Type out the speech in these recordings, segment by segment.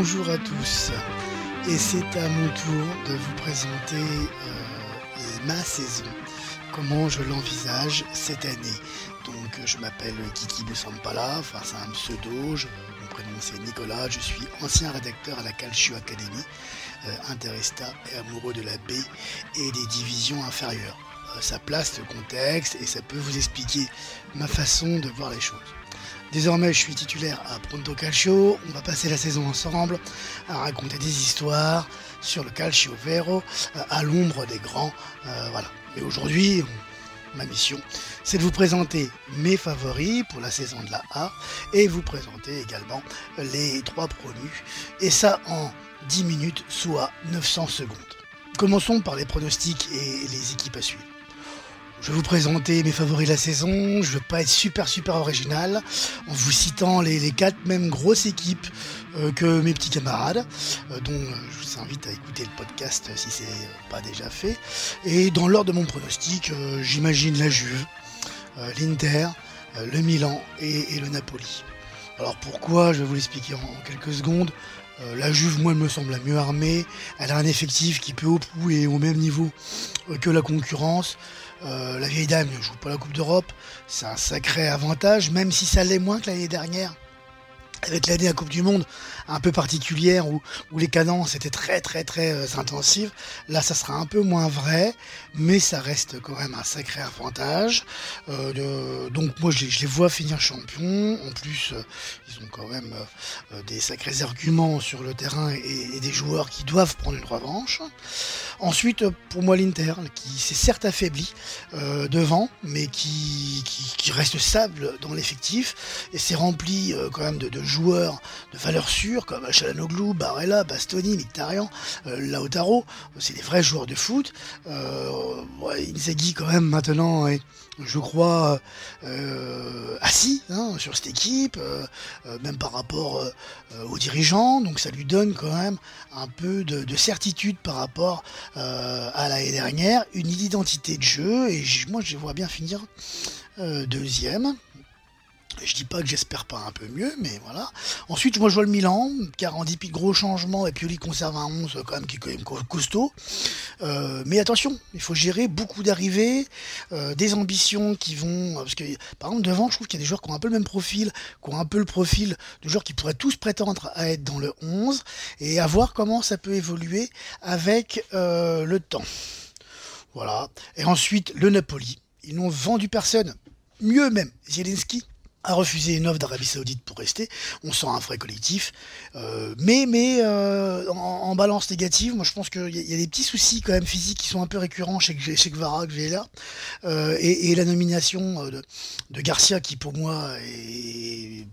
bonjour à tous. Et c'est à mon tour de vous présenter euh, ma saison, comment je l'envisage cette année. Donc je m'appelle Kiki Sampala, enfin c'est un pseudo, je, mon prénom c'est Nicolas, je suis ancien rédacteur à la Calcio Academy, euh, interesta et amoureux de la B et des divisions inférieures. Euh, ça place le contexte et ça peut vous expliquer ma façon de voir les choses. Désormais, je suis titulaire à Pronto Calcio. On va passer la saison ensemble à raconter des histoires sur le Calcio Vero, euh, à l'ombre des grands. Euh, voilà. Et aujourd'hui, ma mission, c'est de vous présenter mes favoris pour la saison de la A et vous présenter également les trois promus. Et ça en 10 minutes, soit 900 secondes. Commençons par les pronostics et les équipes à suivre. Je vais vous présenter mes favoris de la saison. Je ne veux pas être super super original en vous citant les, quatre mêmes grosses équipes euh, que mes petits camarades, euh, dont euh, je vous invite à écouter le podcast si c'est pas déjà fait. Et dans l'ordre de mon pronostic, j'imagine la Juve, l'Inter, le Milan et, le Napoli. Alors pourquoi Je vais vous l'expliquer en, quelques secondes. la Juve, moi, elle me semble la mieux armée. Elle a un effectif qui peut au pouls et au même niveau que la concurrence. Euh, la vieille dame ne joue pas la Coupe d'Europe, c'est un sacré avantage, même si ça l'est moins que l'année dernière avec l'année à Coupe du Monde un peu particulière où, les cadences étaient très très très euh, intensives, là ça sera un peu moins vrai, mais ça reste quand même un sacré avantage. Euh, donc moi je, les vois finir champions, en plus euh, ils ont quand même des sacrés arguments sur le terrain et, des joueurs qui doivent prendre une revanche. Ensuite pour moi l'Inter qui s'est certes affaibli devant, mais qui, qui, reste stable dans l'effectif et s'est rempli quand même de, de joueurs de valeur sûre comme Chalanoglu, Barella, Bastoni, Mictarian, euh, Lautaro, c'est des vrais joueurs de foot. Euh, Inzaghi quand même maintenant est, je crois, euh, assis hein, sur cette équipe, même par rapport aux dirigeants, donc ça lui donne quand même un peu de certitude par rapport à l'année dernière, une identité de jeu, et moi je vois bien finir deuxième. Je dis pas que j'espère pas un peu mieux, mais voilà. Ensuite, moi je vois le Milan, car en dépit de gros changements, et puis il conserve un 11 quand même qui est quand même costaud. Euh, mais attention, il faut gérer beaucoup d'arrivées, euh, des ambitions qui vont. Parce que par exemple, devant, je trouve qu'il y a des joueurs qui ont un peu le même profil, qui ont un peu le profil de joueurs qui pourraient tous prétendre à être dans le 11, et à voir comment ça peut évoluer avec euh, le temps. Voilà. Et ensuite, le Napoli. Ils n'ont vendu personne. Mieux même, Zelensky a refusé une offre d'Arabie Saoudite pour rester. On sent un vrai collectif. Euh, mais mais euh, en, balance négative, moi je pense qu'il y, a des petits soucis quand même physiques qui sont un peu récurrents chez, chez Kvara, Vela. Euh, et, et, la nomination de, de, Garcia qui pour moi est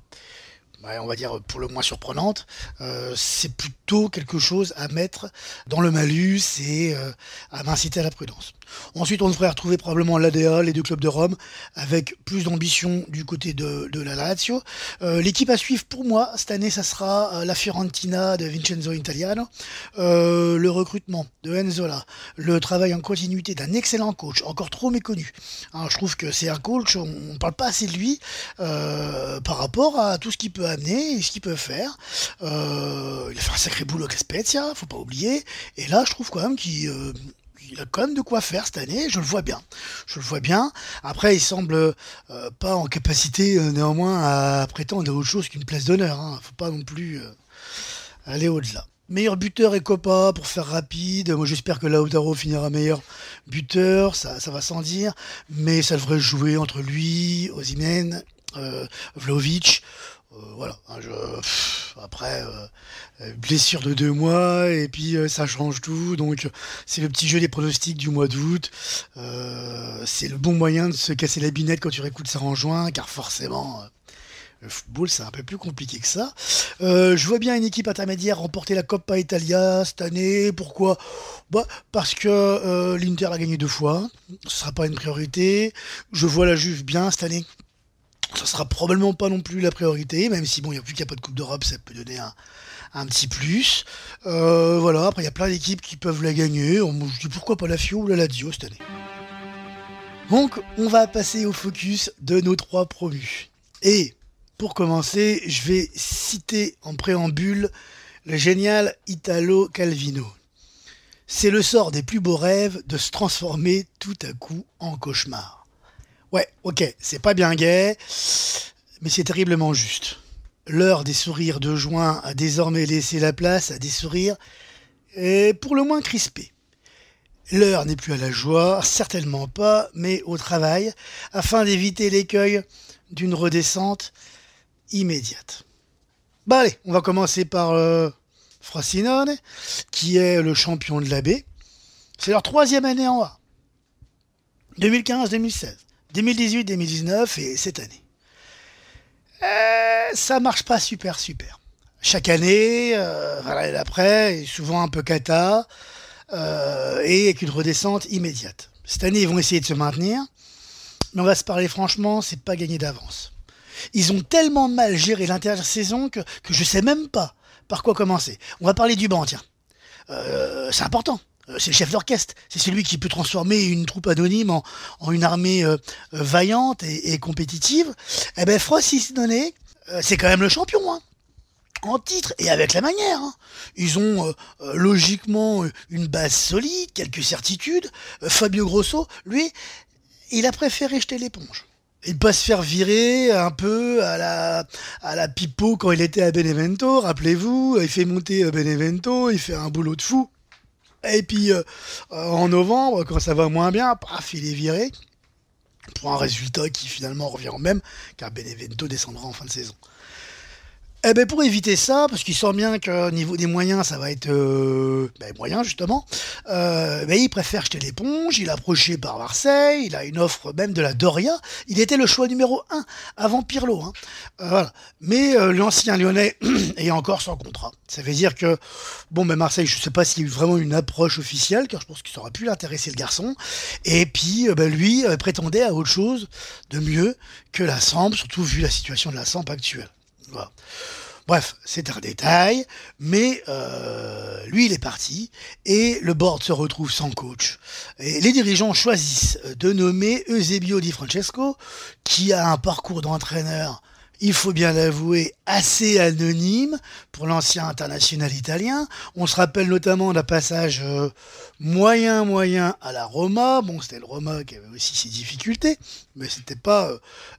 on va dire pour le moins surprenante, euh, c'est plutôt quelque chose à mettre dans le malus et euh, à m'inciter à la prudence. Ensuite, on devrait retrouver probablement l'ADA, les deux clubs de Rome, avec plus d'ambition du côté de, la Lazio. Euh, l'équipe à suivre pour moi cette année, ça sera la Fiorentina de Vincenzo Italiano, le recrutement de Enzola, le travail en continuité d'un excellent coach, encore trop méconnu. je trouve que c'est un coach, on ne parle pas assez de lui par rapport à tout ce qu'il peut amener et ce qu'il peut faire. Euh, il a fait un sacré boulot avec Spezia, faut pas oublier. Et là, je trouve quand même qu'il euh, a quand même de quoi faire cette année, je le vois bien. Je le vois bien. Après, il semble euh, pas en capacité néanmoins à prétendre à autre chose qu'une place d'honneur. Hein. Faut pas non plus aller au-delà. Meilleur buteur et Copa pour faire rapide. Moi j'espère que Lautaro finira meilleur buteur, ça, va sans dire. Mais ça devrait jouer entre lui, Osimhen, euh, Vlaovic. Euh, voilà, hein, après euh, blessure de deux mois et puis ça change tout. Donc c'est le petit jeu des pronostics du mois d'août. c'est le bon moyen de se casser la binette quand tu réécoutes ça en juin, car forcément le football, c'est un peu plus compliqué que ça. je vois bien une équipe intermédiaire remporter la Coppa Italia cette année. Pourquoi? Bah, Parce que l'Inter a gagné deux fois. Ce sera pas une priorité. Je vois la Juve bien cette année ça sera probablement pas non plus la priorité, même si bon, il n'y a plus qu'il n'y a pas de Coupe d'Europe, ça peut donner un, petit plus. Euh, voilà, après il y a plein d'équipes qui peuvent la gagner. Je dis pourquoi pas la Fio ou la Lazio cette année. Donc on va passer au focus de nos trois promus. Et Pour commencer, je vais citer en préambule le génial Italo Calvino. C'est le sort des plus beaux rêves de se transformer tout à coup en cauchemar. Ouais, ok, c'est pas bien gai, mais c'est terriblement juste. L'heure des sourires de juin a désormais laissé la place à des sourires et pour le moins crispés. L'heure n'est plus à la joie, certainement pas, mais au travail, afin d'éviter l'écueil d'une redescente immédiate. Bah allez, on va commencer par euh, Frosinone, qui est le champion de la. C'est leur troisième année en A. 2015-2016, 2018-2019 et cette année. Euh, ça marche pas super super. Chaque année, euh, voilà, d'après, souvent un peu cata, euh, et avec une redescente immédiate. Cette année, ils vont essayer de se maintenir, mais on va se parler franchement, c'est pas gagné d'avance. Ils ont tellement mal géré l'intersaison que, que je sais même pas par quoi commencer. On va parler du banc, tiens. Euh, c'est important. Euh, c'est le chef d'orchestre. C'est celui qui peut transformer une troupe anonyme en, en une armée euh, vaillante et, compétitive. Eh ben, Frost Donné, c'est quand même le champion, hein en titre et avec la manière. Hein. Ils ont logiquement une base solide, quelques certitudes. Fabio Grosso, lui, il a préféré jeter l'éponge et pas se faire virer un peu à la, à la pipeau quand il était à Benevento, rappelez-vous, il fait monter euh, Benevento, il fait un boulot de fou. Et puis euh, en novembre, quand ça va moins bien, paf, il est viré pour un résultat qui finalement revient au même, car Benevento descendra en fin de saison. Eh ben pour éviter ça, parce qu'il sent bien qu'au niveau des moyens, ça va être euh, ben, moyen justement, euh, ben, il préfère jeter l'éponge, il a approché par Marseille, il a une offre même de la Doria, il était le choix numéro 1 avant Pirlo. Hein. Euh, voilà. Mais l'ancien lyonnais est encore sans contrat. Ça veut dire que, bon ben Marseille, je ne sais pas s'il y a eu vraiment une approche officielle, car je pense qu'il ça aurait pu l'intéresser le garçon, et puis ben, lui prétendait à autre chose de mieux que la Samp, surtout vu la situation de la Samp actuelle. Bref, c'est un détail, mais euh, lui, il est parti et le board se retrouve sans coach. Et les dirigeants choisissent de nommer Eusebio Di Francesco, qui a un parcours d'entraîneur il faut bien l'avouer, assez anonyme pour l'ancien international italien. On se rappelle notamment d'un passage euh, moyen moyen à la Roma. Bon, c'était le Roma qui avait aussi ses difficultés, mais c'était pas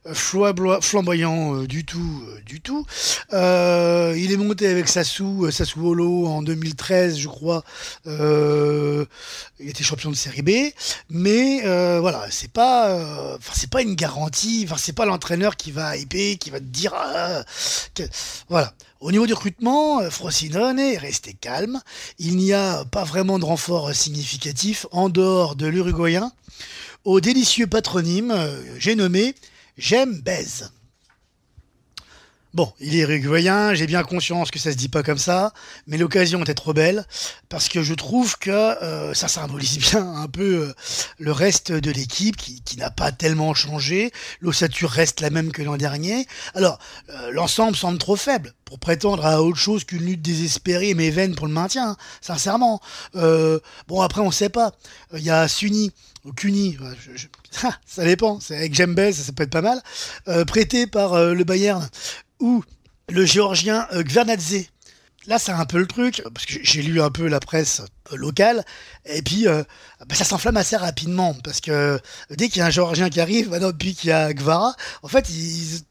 euh, flamboyant euh, du tout, du tout. il est monté avec Sassou, Sassuolo en 2013, je crois. il était champion de Série B, mais voilà, c'est pas, pas une garantie. Enfin c'est pas l'entraîneur qui va hyper, qui va dire ah, voilà. Au niveau du recrutement, euh, Frosinone est resté calme. Il n'y a pas vraiment de renfort significatif en dehors de l'Uruguayen. Au délicieux patronyme, euh, j'ai nommé J'aime Baise. Bon, il est uruguayen, j'ai bien conscience que ça se dit pas comme ça, mais l'occasion était trop belle parce que je trouve que euh, ça symbolise bien un peu euh, le reste de l'équipe qui, n'a pas tellement changé. L'ossature reste la même que l'an dernier. Alors, euh, l'ensemble semble trop faible pour prétendre à autre chose qu'une lutte désespérée mais vaine pour le maintien, hein, sincèrement. bon, après, on sait pas. Il y a Suni ou Cuni, ça dépend, c'est avec Jembez, ça, ça peut être pas mal, prêté par le Bayern ou le géorgien euh, Gvernadze. Là, c'est un peu le truc, parce que j'ai lu un peu la presse euh, locale, et puis euh, bah, ça s'enflamme assez rapidement, parce que dès qu'il y a un géorgien qui arrive, maintenant, depuis qu'il y a Gvara, en fait, ils,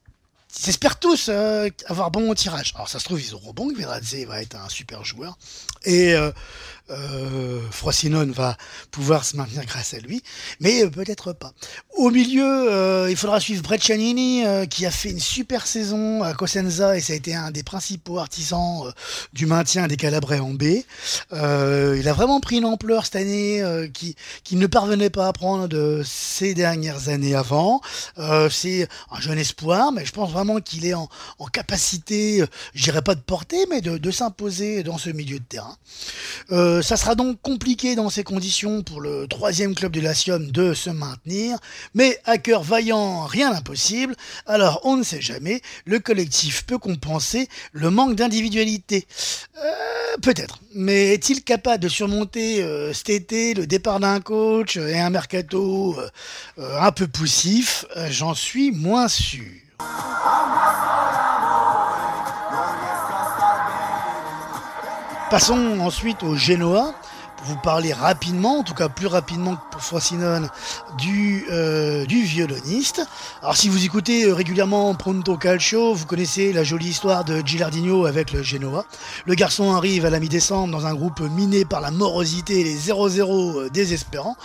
espèrent tous avoir bon tirage. Alors ça se trouve, ils auront bon, Gvernadze va être un super joueur, et Frosinone va pouvoir se maintenir grâce à lui, mais euh, peut-être pas. Au milieu, euh, il faudra suivre Breccianini, euh, qui a fait une super saison à Cosenza, et ça a été un des principaux artisans du maintien des Calabrais en B. il a vraiment pris une ampleur cette année qui, qui ne parvenait pas à prendre de ces dernières années avant. C'est un jeune espoir, mais je pense vraiment qu'il est en, en capacité, je dirais pas de porter, mais de, de s'imposer dans ce milieu de terrain. Euh, ça sera donc compliqué dans ces conditions pour le troisième club de la de se maintenir, mais à cœur vaillant, rien d'impossible, alors on ne sait jamais, le collectif peut compenser le manque d'individualité. Euh, peut-être, mais est-il capable de surmonter euh, cet été le départ d'un coach et un mercato un peu poussif? J'en suis moins sûr. Passons ensuite au Genoa vous parler rapidement, en tout cas plus rapidement que pour Frosinone, du, euh, du violoniste. Alors si vous écoutez euh, régulièrement Pronto Calcio, vous connaissez la jolie histoire de Gilardino avec le Genoa. Le garçon arrive à la mi-décembre dans un groupe miné par la morosité et les 0-0 euh, désespérants.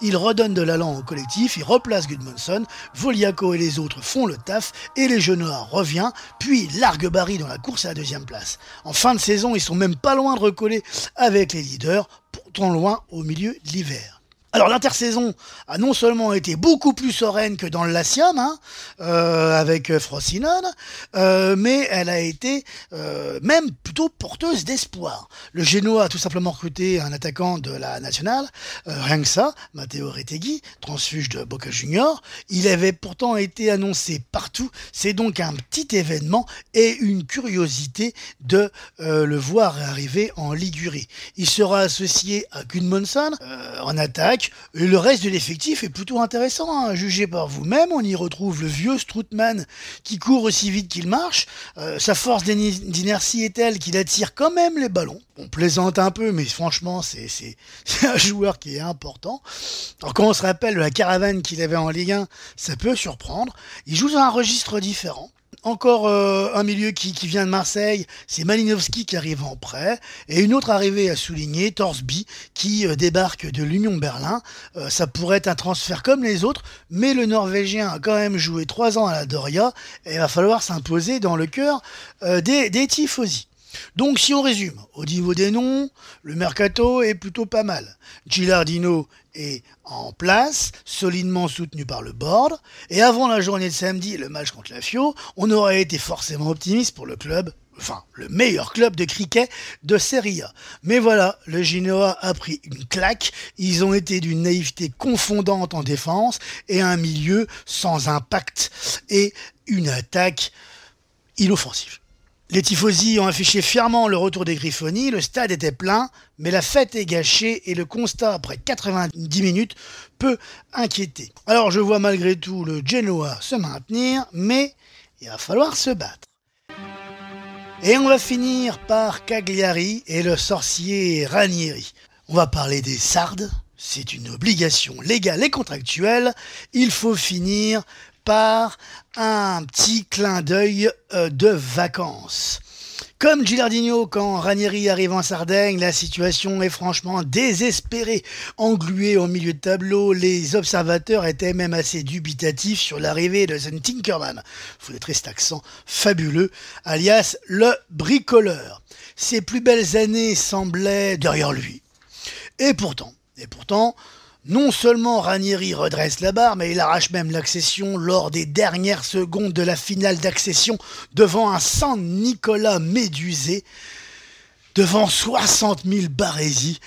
Il redonne de l'allant au collectif, il replace Gudmundsson, Voliaco et les autres font le taf et les Genoa revient, puis largue Barry dans la course à la deuxième place. En fin de saison, ils sont même pas loin de recoller avec les leaders pourtant loin au milieu de l'hiver. Alors l'intersaison a non seulement été beaucoup plus sereine que dans le Latium, hein, euh, avec Frosinone, euh, mais elle a été euh, même plutôt porteuse d'espoir. Le Genoa a tout simplement recruté un attaquant de la nationale, rien que ça, Matteo Retegui, transfuge de Boca Junior. Il avait pourtant été annoncé partout. C'est donc un petit événement et une curiosité de le voir arriver en Ligurie. Il sera associé à Gudmundsson en attaque le reste de l'effectif est plutôt intéressant, hein. jugé par vous-même. On y retrouve le vieux Stroutman qui court aussi vite qu'il marche. Euh, sa force d'inertie est telle qu'il attire quand même les ballons. On plaisante un peu, mais franchement, c'est un joueur qui est important. Alors quand on se rappelle de la caravane qu'il avait en Ligue 1, ça peut surprendre. Il joue dans un registre différent encore euh, un milieu qui, vient de Marseille, c'est Malinowski qui arrive en prêt, et une autre arrivée à souligner, Torsby, qui euh, débarque de l'Union Berlin. Euh, ça pourrait être un transfert comme les autres, mais le Norvégien a quand même joué trois ans à la Doria, et il va falloir s'imposer dans le cœur des, des tifosi. Donc si on résume, au niveau des noms, le mercato est plutôt pas mal. Gilardino est en place, solidement soutenu par le board, et avant la journée de samedi, le match contre la Fio, on aurait été forcément optimiste pour le club, enfin le meilleur club de cricket de Serie A. Mais voilà, le Genoa a pris une claque, ils ont été d'une naïveté confondante en défense, et un milieu sans impact, et une attaque inoffensive. Les tifosi ont affiché fièrement le retour des Griffonies, le stade était plein, mais la fête est gâchée et le constat après 90 minutes peut inquiéter. Alors je vois malgré tout le Genoa se maintenir, mais il va falloir se battre. Et on va finir par Cagliari et le sorcier Ranieri. On va parler des Sardes, c'est une obligation légale et contractuelle, il faut finir un petit clin d'œil euh, de vacances. Comme Gilardino, quand Ranieri arrive en Sardaigne, la situation est franchement désespérée. Englué au milieu de tableau, les observateurs étaient même assez dubitatifs sur l'arrivée de Zen Tinkerman. Vous très cet accent fabuleux, alias le bricoleur. Ses plus belles années semblaient derrière lui. Et pourtant, et pourtant, non seulement Ranieri redresse la barre, mais il arrache même l'accession lors des dernières secondes de la finale d'accession devant un San Nicolas médusé, devant 60 000 barésies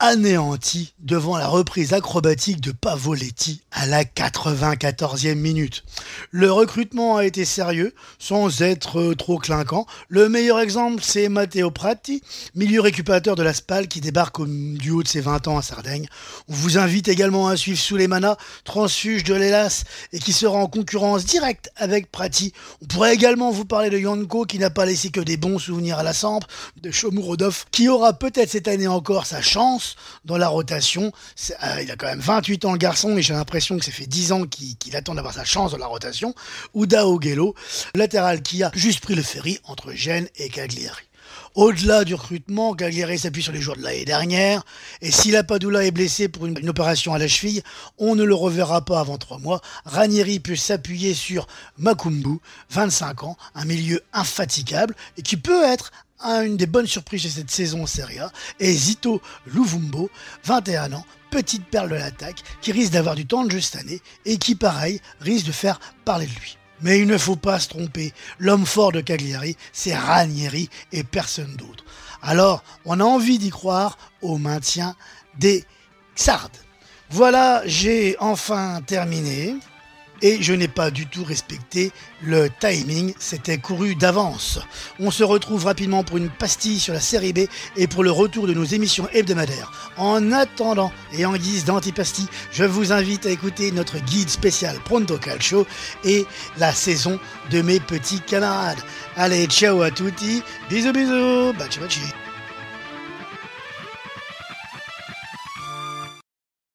anéanti devant la reprise acrobatique de Pavoletti à la 94e minute. Le recrutement a été sérieux, sans être trop clinquant. Le meilleur exemple, c'est Matteo Pratti, milieu récupérateur de la SPAL qui débarque au, du haut de ses 20 ans à Sardaigne. On vous invite également à suivre Souleymana, transfuge de l'Elas et qui sera en concurrence directe avec Pratti. On pourrait également vous parler de Yanko qui n'a pas laissé que des bons souvenirs à la Samp, de Shomurodov qui aura peut-être cette année encore sa chance dans la rotation. Euh, il a quand même 28 ans le garçon et j'ai l'impression que ça fait 10 ans qu'il attend d'avoir sa chance dans la rotation. Ouda Ogelo, latéral qui a juste pris le ferry entre Gênes et Cagliari. Au-delà du recrutement, Cagliari s'appuie sur les joueurs de l'année dernière, et si la Padula est blessé pour une, opération à la cheville, on ne le reverra pas avant trois mois. Ranieri peut s'appuyer sur Makumbu, 25 ans, un milieu infatigable, et qui peut être une des bonnes surprises de cette saison en Serie A, et Zito Luvumbo, 21 ans, petite perle de l'attaque, qui risque d'avoir du temps de jeu cette année, et qui, pareil, risque de faire parler de lui. Mais il ne faut pas se tromper, l'homme fort de Cagliari, c'est Ranieri et personne d'autre. Alors, on a envie d'y croire au maintien des Sardes. Voilà, j'ai enfin terminé et je n'ai pas du tout respecté le timing, c'était couru d'avance. On se retrouve rapidement pour une pastille sur la série B et pour le retour de nos émissions hebdomadaires. En attendant et en guise d'antipastille, je vous invite à écouter notre guide spécial Pronto Calcio et la saison de mes petits camarades. Allez, ciao à tutti, bisous bisous, baci baci.